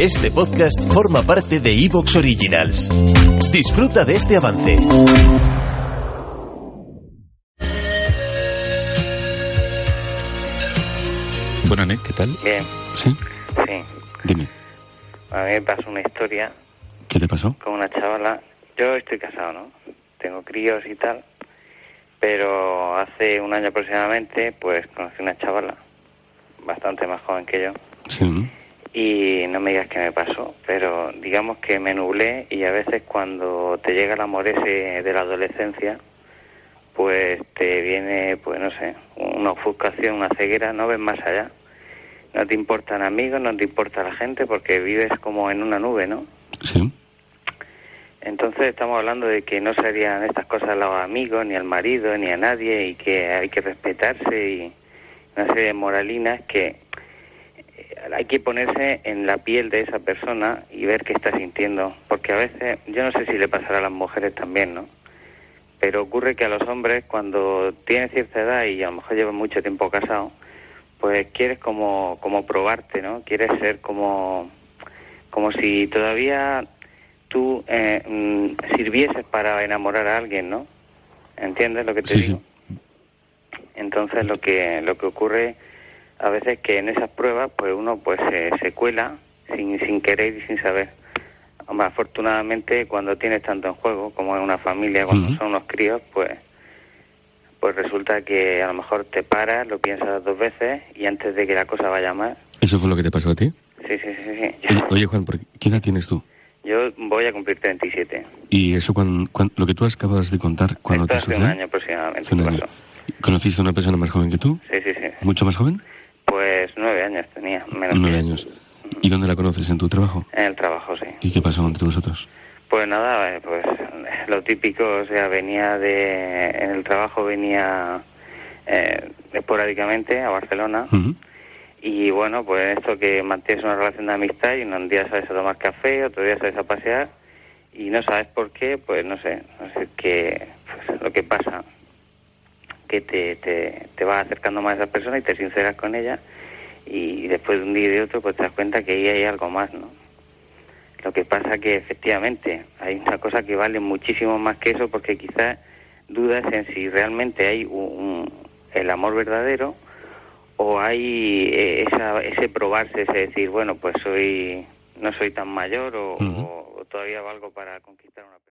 Este podcast forma parte de Evox Originals. Disfruta de este avance. Bueno, Anet, ¿qué tal? Bien, ¿Sí? sí. Dime, A mí me pasó una historia ¿qué te pasó? con una chavala. Yo estoy casado, ¿no? Tengo críos y tal. Pero hace un año aproximadamente, pues conocí una chavala bastante más joven que yo. Sí, ¿no? Y no me digas qué me pasó, pero digamos que me nublé y a veces cuando te llega el amor ese de la adolescencia, pues te viene, pues no sé, una ofuscación, una ceguera, no ves más allá. No te importan amigos, no te importa la gente porque vives como en una nube, ¿no? Sí. Entonces estamos hablando de que no serían estas cosas a los amigos, ni al marido, ni a nadie, y que hay que respetarse y una serie de moralinas que hay que ponerse en la piel de esa persona y ver qué está sintiendo. Porque a veces, yo no sé si le pasará a las mujeres también, ¿no? Pero ocurre que a los hombres, cuando tienen cierta edad y a lo mejor llevan mucho tiempo casado, pues quieres como, como probarte, ¿no? Quieres ser como, como si todavía tú eh, mm, sirvieses para enamorar a alguien, ¿no? ¿Entiendes lo que te Sí, digo? Entonces lo que lo que ocurre a veces es que en esas pruebas pues uno pues se, se cuela sin, sin querer y sin saber. Hombre, afortunadamente cuando tienes tanto en juego como en una familia, cuando son unos críos, pues pues resulta que a lo mejor te paras, lo piensas dos veces y antes de que la cosa vaya mal, ¿Eso fue lo que te pasó a ti? sí, sí, sí, sí. Oye, oye, Juan, ¿por qué ¿qué edad tienes tú? Yo voy a cumplir 37. Y eso, cuando, lo que tú acabas de contar, cuando Esto te hace un año aproximadamente. Un año. ¿Conociste a una persona más joven que tú? Sí, sí, sí. ¿Mucho más joven? Pues nueve años tenía, menos Nueve años. ¿Y dónde la conoces? ¿En tu trabajo? En el trabajo, sí. ¿Y qué pasó entre vosotros? Pues nada, eh, pues lo típico, o sea, venía de... En el trabajo venía eh, esporádicamente a Barcelona y bueno, pues esto que mantienes una relación de amistad y un día sales a tomar café, otro día sales a pasear y no sabes por qué, pues no sé, no sé qué, pues lo que pasa, que te, te, te vas acercando más a esa persona y te sinceras con ella y después de un día y de otro pues te das cuenta que ahí hay algo más, ¿no? Lo que pasa que efectivamente hay una cosa que vale muchísimo más que eso porque quizás dudas en si realmente hay un, el amor verdadero o hay eh, esa, ese probarse, ese decir, bueno, pues soy no soy tan mayor o, Ujú. o- o todavía valgo para conquistar una persona.